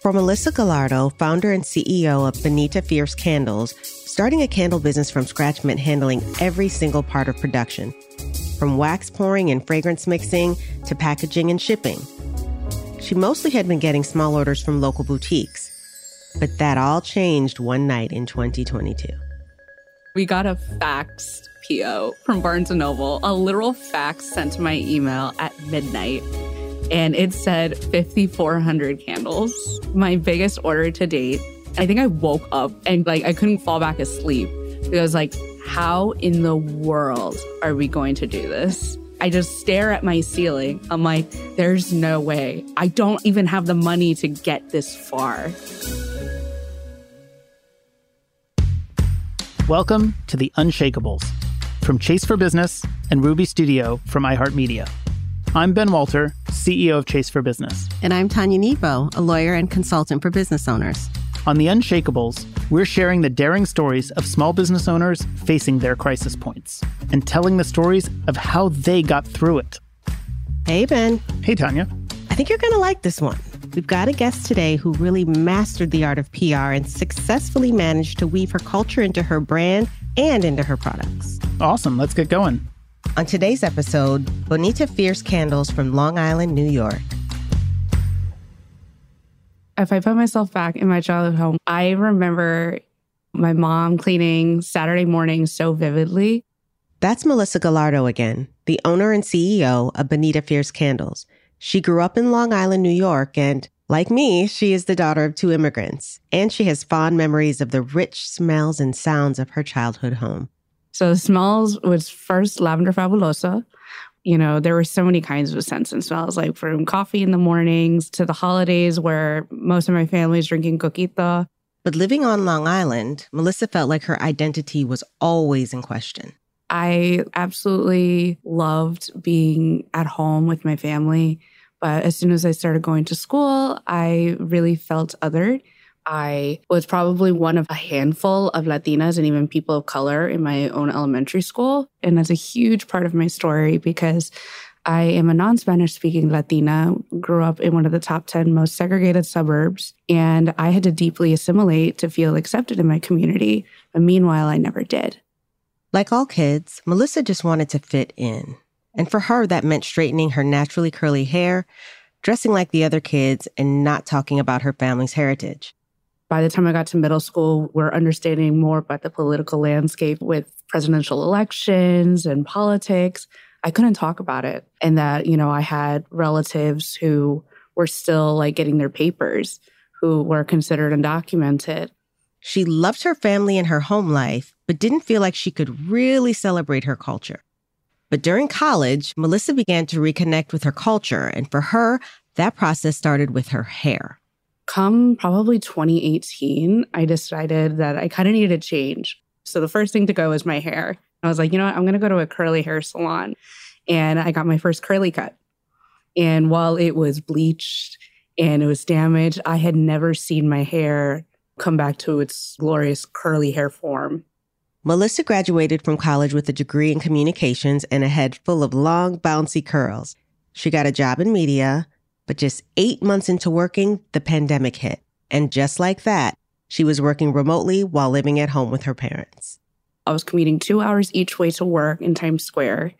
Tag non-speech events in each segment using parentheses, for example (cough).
For Melissa Gallardo, founder and CEO of Bonita Fierce Candles, starting a candle business from scratch meant handling every single part of production, from wax pouring and fragrance mixing to packaging and shipping. She mostly had been getting small orders from local boutiques, but that all changed one night in 2022. We got a fax PO from Barnes & Noble, a literal fax sent to my email at midnight. And it said 5,400 candles, my biggest order to date. I think I woke up and like I couldn't fall back asleep because like, how in the world are we going to do this? I just stare at my ceiling. I'm like, there's no way. I don't even have the money to get this far. Welcome to The Unshakeables from Chase for Business and Ruby Studio from iHeartMedia. I'm Ben Walter, CEO of Chase for Business. And I'm Tanya Nebo, a lawyer and consultant for business owners. On The Unshakeables, we're sharing the daring stories of small business owners facing their crisis points and telling the stories of how they got through it. Hey, Ben. Hey, Tanya. I think you're going to like this one. We've got a guest today who really mastered the art of PR and successfully managed to weave her culture into her brand and into her products. Awesome. Let's get going. On today's episode, Bonita Fierce Candles from Long Island, New York. If I put myself back in my childhood home, I remember my mom cleaning Saturday morning so vividly. That's Melissa Gallardo again, the owner and CEO of Bonita Fierce Candles. She grew up in Long Island, New York, and like me, she is the daughter of two immigrants, and she has fond memories of the rich smells and sounds of her childhood home. So the smells was first lavender fabulosa. You know, there were so many kinds of scents and smells, like from coffee in the mornings to the holidays where most of my family is drinking coquito. But living on Long Island, Melissa felt like her identity was always in question. I absolutely loved being at home with my family. But as soon as I started going to school, I really felt othered. I was probably one of a handful of Latinas and even people of color in my own elementary school. And that's a huge part of my story because I am a non Spanish speaking Latina, grew up in one of the top 10 most segregated suburbs, and I had to deeply assimilate to feel accepted in my community. But meanwhile, I never did. Like all kids, Melissa just wanted to fit in. And for her, that meant straightening her naturally curly hair, dressing like the other kids, and not talking about her family's heritage. By the time I got to middle school, we're understanding more about the political landscape with presidential elections and politics. I couldn't talk about it. And that, you know, I had relatives who were still like getting their papers, who were considered undocumented. She loved her family and her home life, but didn't feel like she could really celebrate her culture. But during college, Melissa began to reconnect with her culture. And for her, that process started with her hair. Come probably 2018, I decided that I kind of needed a change. So the first thing to go was my hair. I was like, you know what? I'm going to go to a curly hair salon. And I got my first curly cut. And while it was bleached and it was damaged, I had never seen my hair come back to its glorious curly hair form. Melissa graduated from college with a degree in communications and a head full of long, bouncy curls. She got a job in media, but just eight months into working, the pandemic hit. And just like that, she was working remotely while living at home with her parents. I was commuting two hours each way to work in Times Square.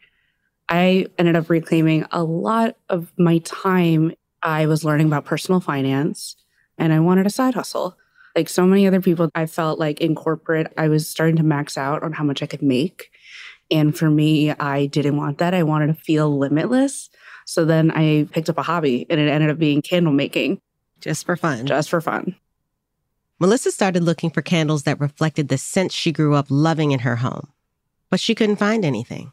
I ended up reclaiming a lot of my time. I was learning about personal finance and I wanted a side hustle. Like so many other people, I felt like in corporate, I was starting to max out on how much I could make. And for me, I didn't want that. I wanted to feel limitless. So then I picked up a hobby and it ended up being candle making. Just for fun. Just for fun. Melissa started looking for candles that reflected the scents she grew up loving in her home, but she couldn't find anything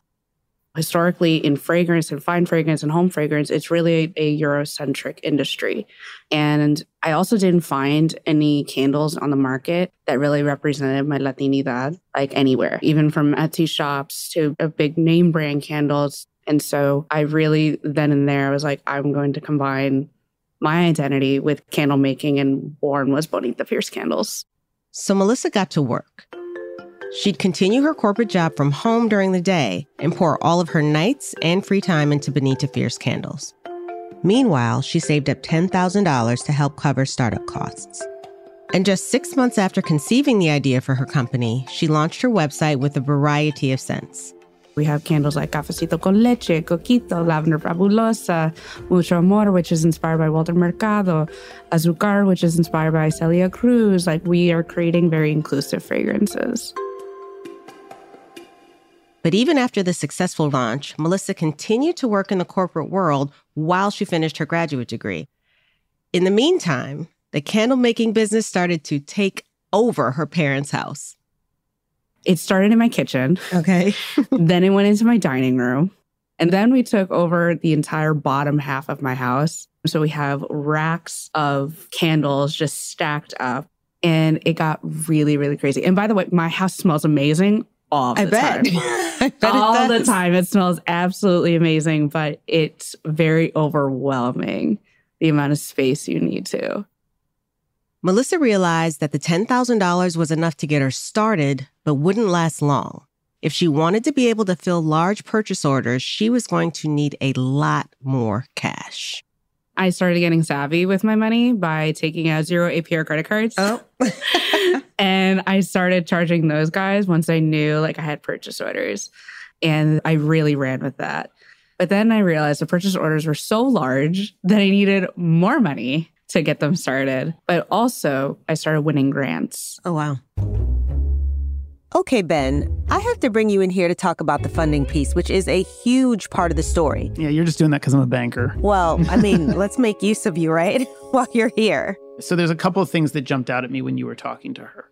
historically in fragrance and fine fragrance and home fragrance, it's really a, a, Eurocentric industry. And I also didn't find any candles on the market that really represented my Latinidad, like anywhere, even from Etsy shops to a big name brand candles. And so I really then and there I was like, I'm going to combine my identity with candle making, and born was Bonita Fierce Candles. So Melissa got to work. She'd continue her corporate job from home during the day and pour all of her nights and free time into Bonita Fierce candles. Meanwhile, she saved up $10,000 to help cover startup costs. And just six months after conceiving the idea for her company, she launched her website with a variety of scents. We have candles like Cafecito con Leche, Coquito, Lavender Fabulosa, Mucho Amor, which is inspired by Walter Mercado, Azucar, which is inspired by Celia Cruz. Like we are creating very inclusive fragrances. But even after the successful launch, Melissa continued to work in the corporate world while she finished her graduate degree. In the meantime, the candle making business started to take over her parents' house. It started in my kitchen. Okay. (laughs) then it went into my dining room. And then we took over the entire bottom half of my house. So we have racks of candles just stacked up. And it got really, really crazy. And by the way, my house smells amazing all I the bet. time. (laughs) I bet all the time. It smells absolutely amazing, but it's very overwhelming the amount of space you need to. Melissa realized that the $10,000 was enough to get her started, but wouldn't last long. If she wanted to be able to fill large purchase orders, she was going to need a lot more cash. I started getting savvy with my money by taking out zero APR credit cards. Oh. (laughs) (laughs) and I started charging those guys once I knew like I had purchase orders. And I really ran with that. But then I realized the purchase orders were so large that I needed more money to get them started. But also, I started winning grants. Oh, wow. Okay, Ben, I have to bring you in here to talk about the funding piece, which is a huge part of the story. Yeah, you're just doing that because I'm a banker. Well, I mean, (laughs) let's make use of you, right? (laughs) While you're here. So there's a couple of things that jumped out at me when you were talking to her.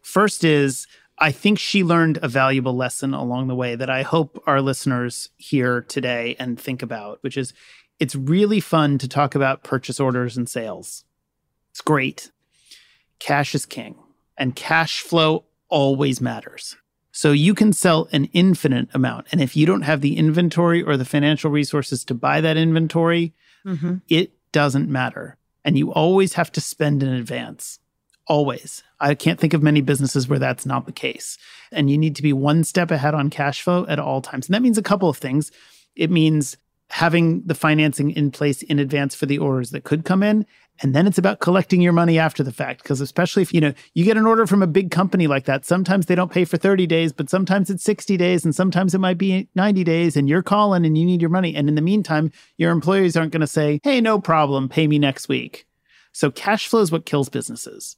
First is I think she learned a valuable lesson along the way that I hope our listeners hear today and think about, which is it's really fun to talk about purchase orders and sales. It's great. Cash is king, and cash flow always matters. So you can sell an infinite amount. And if you don't have the inventory or the financial resources to buy that inventory, Mm-hmm. it doesn't matter. And you always have to spend in advance. Always. I can't think of many businesses where that's not the case. And you need to be one step ahead on cash flow at all times. And that means a couple of things. It means having the financing in place in advance for the orders that could come in. And then it's about collecting your money after the fact. Because especially if you know you get an order from a big company like that, sometimes they don't pay for 30 days, but sometimes it's 60 days, and sometimes it might be 90 days, and you're calling and you need your money. And in the meantime, your employees aren't going to say, Hey, no problem, pay me next week. So cash flow is what kills businesses.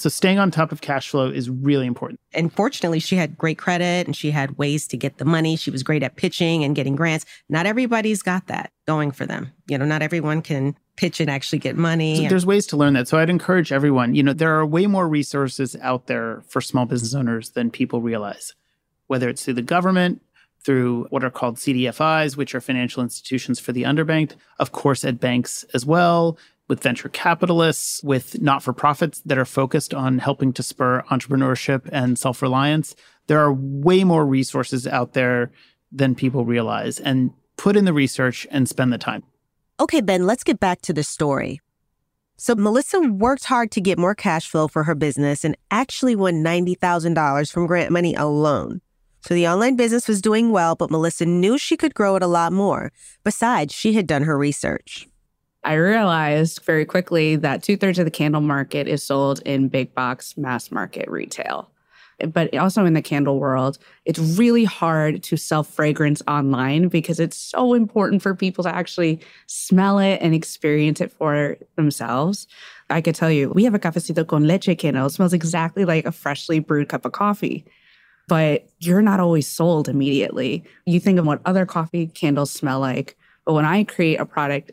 So staying on top of cash flow is really important. And fortunately, she had great credit and she had ways to get the money. She was great at pitching and getting grants. Not everybody's got that going for them. You know, not everyone can pitch and actually get money. So there's ways to learn that. So I'd encourage everyone, you know, there are way more resources out there for small business owners than people realize, whether it's through the government, through what are called CDFIs, which are financial institutions for the underbanked, of course, at banks as well, with venture capitalists, with not for profits that are focused on helping to spur entrepreneurship and self reliance. There are way more resources out there than people realize. And put in the research and spend the time. Okay, Ben, let's get back to the story. So, Melissa worked hard to get more cash flow for her business and actually won $90,000 from grant money alone. So, the online business was doing well, but Melissa knew she could grow it a lot more. Besides, she had done her research. I realized very quickly that two thirds of the candle market is sold in big box mass market retail. But also in the candle world, it's really hard to sell fragrance online because it's so important for people to actually smell it and experience it for themselves. I could tell you, we have a cafecito con leche candle. It smells exactly like a freshly brewed cup of coffee but you're not always sold immediately. You think of what other coffee candles smell like. But when I create a product,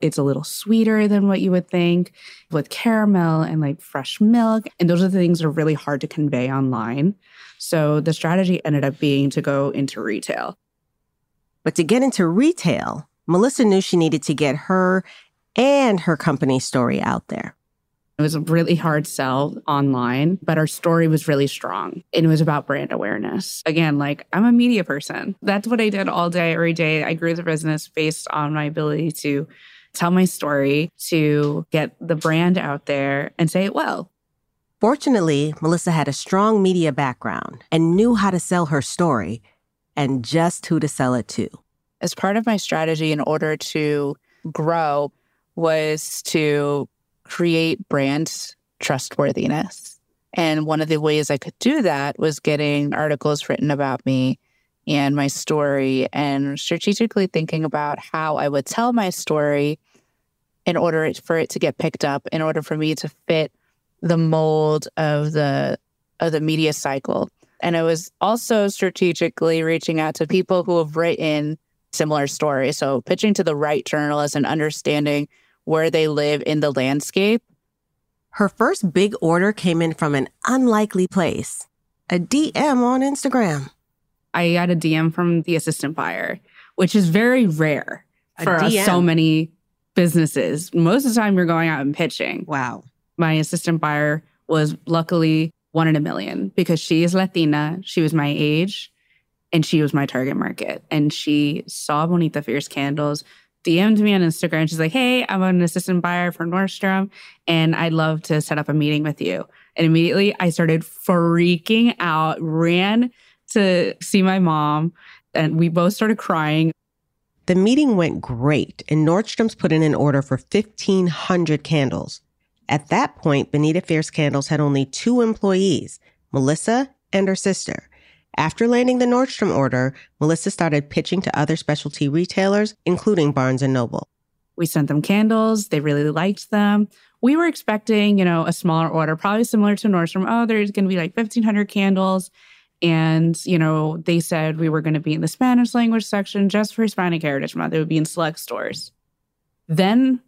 it's a little sweeter than what you would think with caramel and like fresh milk. And those are the things that are really hard to convey online. So the strategy ended up being to go into retail. But to get into retail, Melissa knew she needed to get her and her company story out there. It was a really hard sell online, but our story was really strong. And it was about brand awareness. Again, like I'm a media person. That's what I did all day, every day. I grew the business based on my ability to tell my story, to get the brand out there and say it well. Fortunately, Melissa had a strong media background and knew how to sell her story and just who to sell it to. as part of my strategy in order to grow was to create brand trustworthiness. And one of the ways I could do that was getting articles written about me and my story and strategically thinking about how I would tell my story in order for it to get picked up, in order for me to fit the mold of the of the media cycle. And I was also strategically reaching out to people who have written similar stories. So pitching to the right journalists and understanding where they live in the landscape. Her first big order came in from an unlikely place a DM on Instagram. I got a DM from the assistant buyer, which is very rare for so many businesses. Most of the time, you're going out and pitching. Wow. My assistant buyer was luckily one in a million because she is Latina. She was my age and she was my target market. And she saw Bonita Fierce candles, DM'd me on Instagram. She's like, Hey, I'm an assistant buyer for Nordstrom and I'd love to set up a meeting with you. And immediately I started freaking out, ran to see my mom, and we both started crying. The meeting went great, and Nordstrom's put in an order for 1,500 candles. At that point, Bonita Fierce Candles had only two employees, Melissa and her sister. After landing the Nordstrom order, Melissa started pitching to other specialty retailers, including Barnes and Noble. We sent them candles. They really liked them. We were expecting, you know, a smaller order, probably similar to Nordstrom. Oh, there's going to be like 1,500 candles. And, you know, they said we were going to be in the Spanish language section just for Hispanic Heritage Month. It would be in select stores. Then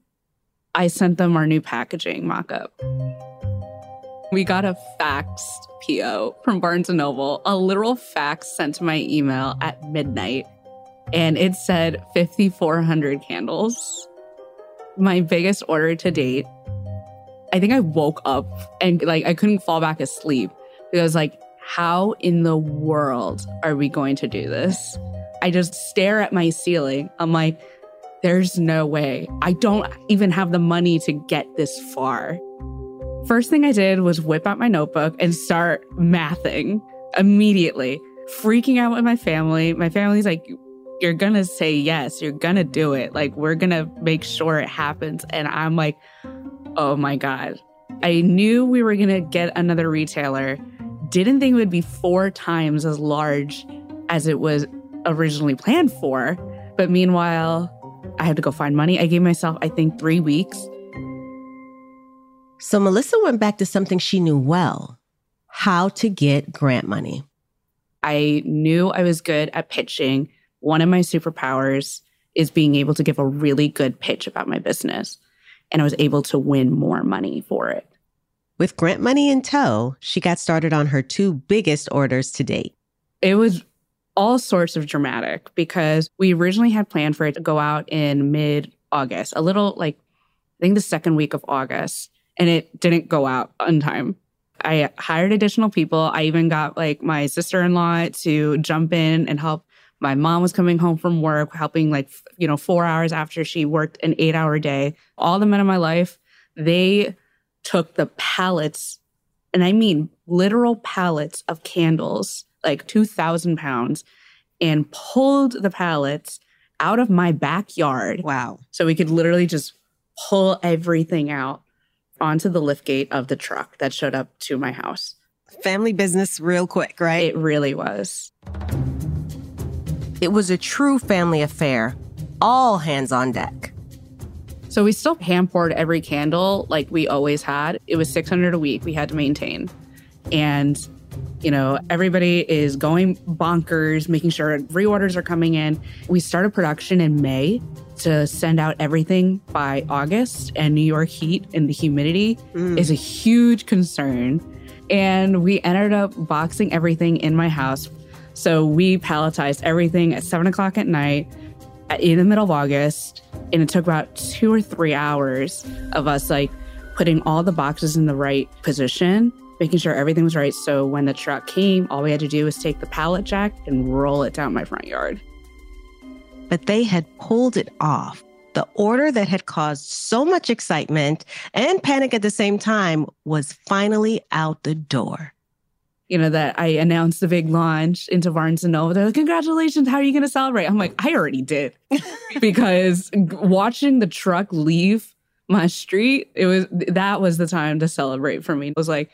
I sent them our new packaging mock up. We got a faxed PO from Barnes & Noble, a literal fax sent to my email at midnight. And it said 5,400 candles. My biggest order to date. I think I woke up and like I couldn't fall back asleep because like, how in the world are we going to do this? I just stare at my ceiling. I'm like, there's no way. I don't even have the money to get this far. First thing I did was whip out my notebook and start mathing immediately, freaking out with my family. My family's like, You're gonna say yes, you're gonna do it. Like, we're gonna make sure it happens. And I'm like, Oh my God. I knew we were gonna get another retailer, didn't think it would be four times as large as it was originally planned for. But meanwhile, I had to go find money. I gave myself, I think, three weeks so Melissa went back to something she knew well how to get grant money. I knew I was good at pitching. One of my superpowers is being able to give a really good pitch about my business. And I was able to win more money for it. With grant money in tow, she got started on her two biggest orders to date. It was all sorts of dramatic because we originally had planned for it to go out in mid August, a little like, I think the second week of August and it didn't go out on time. I hired additional people. I even got like my sister in law to jump in and help. My mom was coming home from work, helping like, you know, four hours after she worked an eight hour day. All the men in my life, they took the pallets, and I mean literal pallets of candles, like 2,000 pounds, and pulled the pallets out of my backyard. Wow. So we could literally just pull everything out onto the lift gate of the truck that showed up to my house. Family business, real quick, right? It really was. It was a true family affair, all hands on deck. So we still hand poured every candle like we always had. It was 600 a week we had to maintain. And, you know, everybody is going bonkers, making sure reorders are coming in. We started production in May to send out everything by August, and New York heat and the humidity mm. is a huge concern. And we ended up boxing everything in my house. So we palletized everything at seven o'clock at night in the middle of August. And it took about two or three hours of us like putting all the boxes in the right position, making sure everything was right. So when the truck came, all we had to do was take the pallet jack and roll it down my front yard but they had pulled it off. The order that had caused so much excitement and panic at the same time was finally out the door. You know, that I announced the big launch into Barnes and Noble. They're like, congratulations. How are you going to celebrate? I'm like, I already did. (laughs) because watching the truck leave my street, it was, that was the time to celebrate for me. It was like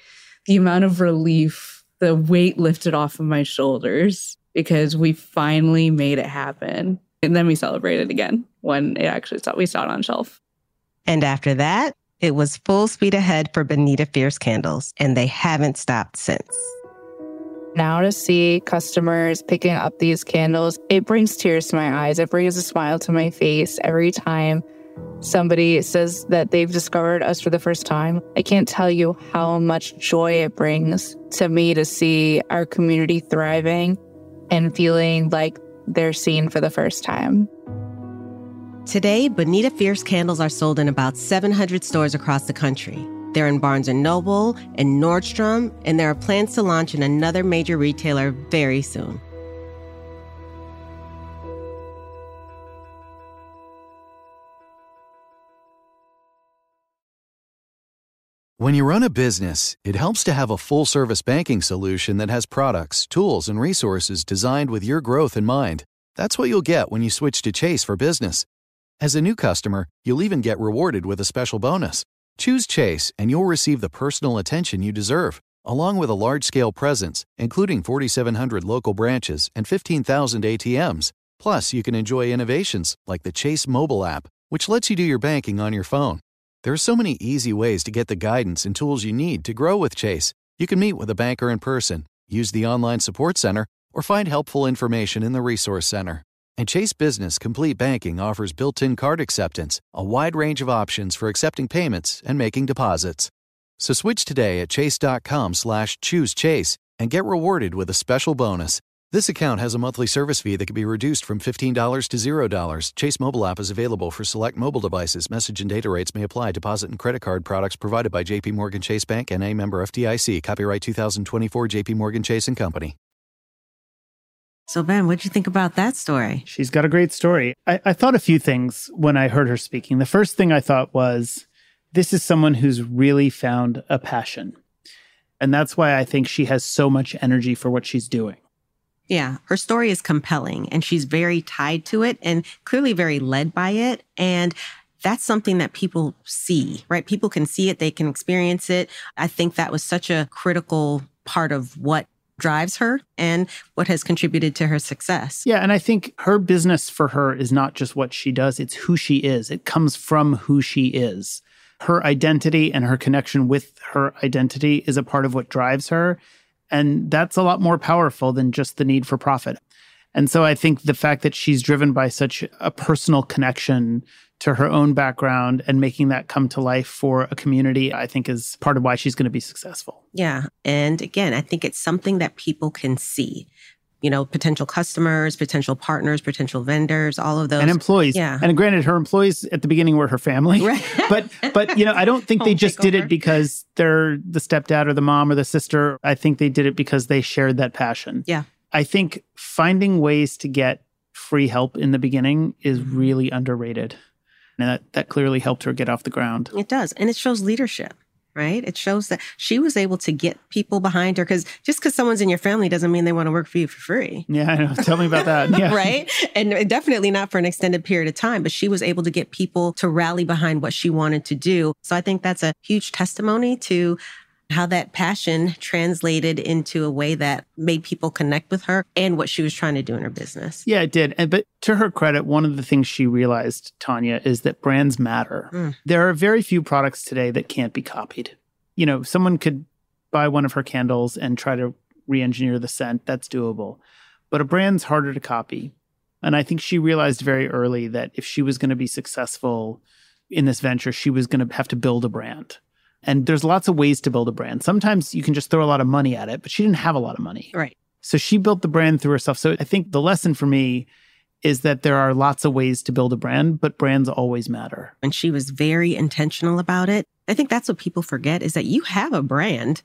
the amount of relief, the weight lifted off of my shoulders because we finally made it happen. And then we celebrated again when it actually saw, we saw it on shelf. And after that, it was full speed ahead for Bonita Fierce candles, and they haven't stopped since. Now to see customers picking up these candles, it brings tears to my eyes. It brings a smile to my face every time somebody says that they've discovered us for the first time. I can't tell you how much joy it brings to me to see our community thriving and feeling like they're seen for the first time. Today, Bonita Fierce candles are sold in about 700 stores across the country. They're in Barnes & Noble and Nordstrom, and there are plans to launch in another major retailer very soon. When you run a business, it helps to have a full service banking solution that has products, tools, and resources designed with your growth in mind. That's what you'll get when you switch to Chase for business. As a new customer, you'll even get rewarded with a special bonus. Choose Chase and you'll receive the personal attention you deserve, along with a large scale presence, including 4,700 local branches and 15,000 ATMs. Plus, you can enjoy innovations like the Chase mobile app, which lets you do your banking on your phone. There are so many easy ways to get the guidance and tools you need to grow with Chase. You can meet with a banker in person, use the online support center, or find helpful information in the Resource Center. And Chase Business Complete Banking offers built-in card acceptance, a wide range of options for accepting payments and making deposits. So switch today at chase.com slash choose chase and get rewarded with a special bonus. This account has a monthly service fee that can be reduced from $15 to $0. Chase mobile app is available for select mobile devices. Message and data rates may apply. Deposit and credit card products provided by JP Morgan Chase Bank and a member FDIC. Copyright 2024 JP Morgan Chase Company. So, Ben, what'd you think about that story? She's got a great story. I, I thought a few things when I heard her speaking. The first thing I thought was this is someone who's really found a passion. And that's why I think she has so much energy for what she's doing. Yeah, her story is compelling and she's very tied to it and clearly very led by it. And that's something that people see, right? People can see it, they can experience it. I think that was such a critical part of what drives her and what has contributed to her success. Yeah. And I think her business for her is not just what she does, it's who she is. It comes from who she is. Her identity and her connection with her identity is a part of what drives her. And that's a lot more powerful than just the need for profit. And so I think the fact that she's driven by such a personal connection to her own background and making that come to life for a community, I think is part of why she's going to be successful. Yeah. And again, I think it's something that people can see. You know, potential customers, potential partners, potential vendors, all of those. And employees. Yeah. And granted, her employees at the beginning were her family. Right. (laughs) but but you know, I don't think (laughs) they just did it because they're the stepdad or the mom or the sister. I think they did it because they shared that passion. Yeah. I think finding ways to get free help in the beginning is mm-hmm. really underrated. And that, that clearly helped her get off the ground. It does. And it shows leadership, right? It shows that she was able to get people behind her because just because someone's in your family doesn't mean they want to work for you for free. Yeah, I know. Tell me about that. (laughs) Yeah. right. And definitely not for an extended period of time, but she was able to get people to rally behind what she wanted to do. So I think that's a huge testimony to how that passion translated into a way that made people connect with her and what she was trying to do in her business. Yeah, it did. And but to her credit, one of the things she realized, Tanya, is that brands matter. Mm. There are very few products today that can't be copied. You know, someone could buy one of her candles and try to re-engineer the scent. That's doable. But a brand's harder to copy. And I think she realized very early that if she was going to be successful in this venture, she was going to have to build a brand. And there's lots of ways to build a brand. Sometimes you can just throw a lot of money at it, but she didn't have a lot of money. Right. So she built the brand through herself. So I think the lesson for me is that there are lots of ways to build a brand, but brands always matter. And she was very intentional about it. I think that's what people forget is that you have a brand.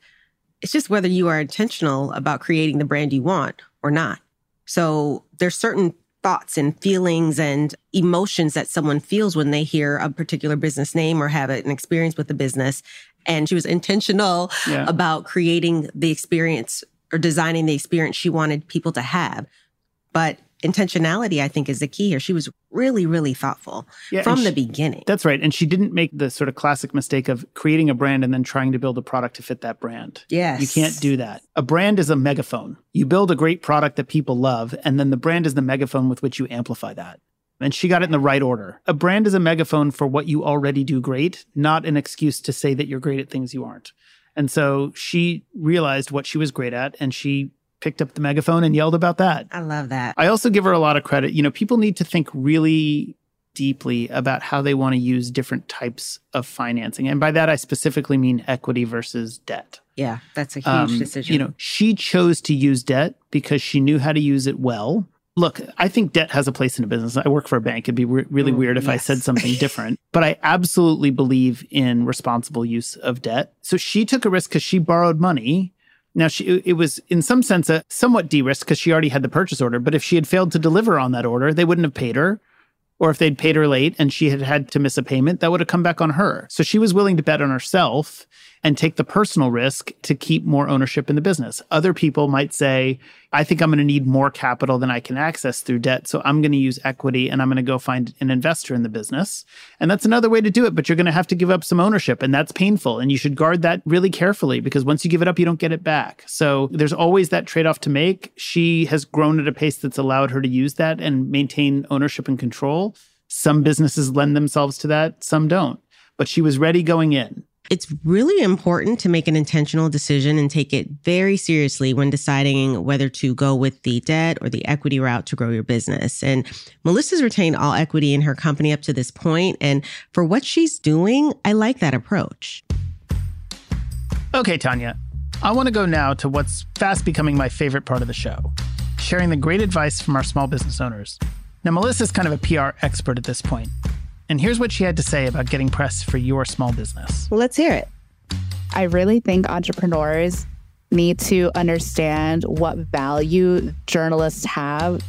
It's just whether you are intentional about creating the brand you want or not. So there's certain thoughts and feelings and emotions that someone feels when they hear a particular business name or have an experience with the business. And she was intentional Yeah. about creating the experience or designing the experience she wanted people to have. But intentionality, I think, is the key here. She was really, really thoughtful Yeah, from the she- beginning. That's right. And she didn't make the sort of classic mistake of creating a brand and then trying to build a product to fit that brand. Yes. You can't do that. A brand is a megaphone. You build a great product that people love, and then the brand is the megaphone with which you amplify that. And she got it in the right order. A brand is a megaphone for what you already do great, not an excuse to say that you're great at things you aren't. And so she realized what she was great at, and she picked up the megaphone and yelled about that. I love that. I also give her a lot of credit. You know, people need to think really deeply about how they want to use different types of financing. And by that, I specifically mean equity versus debt. Yeah, that's a huge Um, decision. You know, she chose to use debt because she knew how to use it well. Look, I think debt has a place in a business. I work for a bank. It'd be re- really Mm, weird if I said something (laughs) different, but I absolutely believe in responsible use of debt. So she took a risk because she borrowed money. Now, she, it was in some sense a somewhat de risk because she already had the purchase order. But if she had failed to deliver on that order, they wouldn't have paid her. Or if they'd paid her late and she had had to miss a payment, that would have come back on her. So she was willing to bet on herself and take the personal risk to keep more ownership in the business. Other people might say, I think I'm going to need more capital than I can access through debt. So I'm going to use equity and I'm going to go find an investor in the business. And that's another way to do it, but you're going to have to give up some ownership and that's painful. And you should guard that really carefully because once you give it up, you don't get it back. So there's always that trade off to make. She has grown at a pace that's allowed her to use that and maintain ownership and control. Some businesses lend themselves to that, some don't. But she was ready going in. It's really important to make an intentional decision and take it very seriously when deciding whether to go with the debt or the equity route to grow your business. And Melissa's retained all equity in her company up to this point, And for what she's doing, I like that approach. Okay, Tanya, I want to go now to what's fast becoming my favorite part of the show sharing the great advice from our small business owners. Now, Melissa's kind of a PR expert at this point, and here's what she had to say about getting press for your small business. Well, let's hear it. I really think entrepreneurs need to understand what value journalists have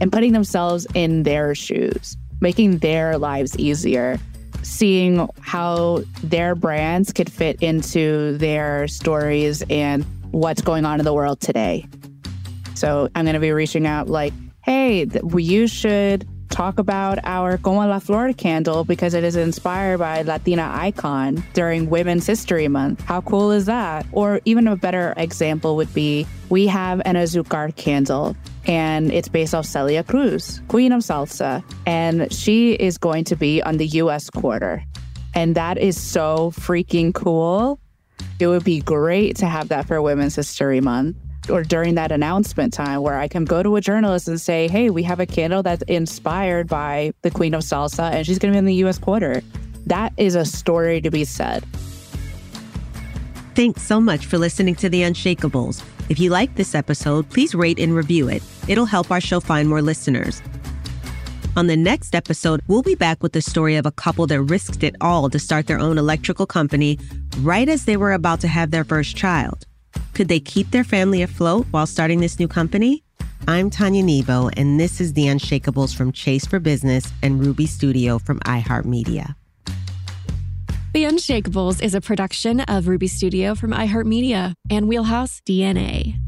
and putting themselves in their shoes, making their lives easier, seeing how their brands could fit into their stories and what's going on in the world today. So I'm going to be reaching out like, hey, you should talk about our Como la Flor candle because it is inspired by Latina icon during Women's History Month. How cool is that? Or even a better example would be we have an Azucar candle and it's based off Celia Cruz, Queen of Salsa, and she is going to be on the US quarter. And that is so freaking cool. It would be great to have that for Women's History Month or during that announcement time where I can go to a journalist and say, hey, we have a candle that's inspired by the Queen of Salsa and she's going to be in the US quarter. That is a story to be said. Thanks so much for listening to The Unshakeables. If you like this episode, please rate and review it. It'll help our show find more listeners. On the next episode, we'll be back with the story of a couple that risked it all to start their own electrical company right as they were about to have their first child. Could they keep their family afloat while starting this new company? I'm Tanya Nebo, and this is The Unshakeables from Chase for Business and Ruby Studio from iHeartMedia. The Unshakeables is a production of Ruby Studio from iHeartMedia and Wheelhouse DNA.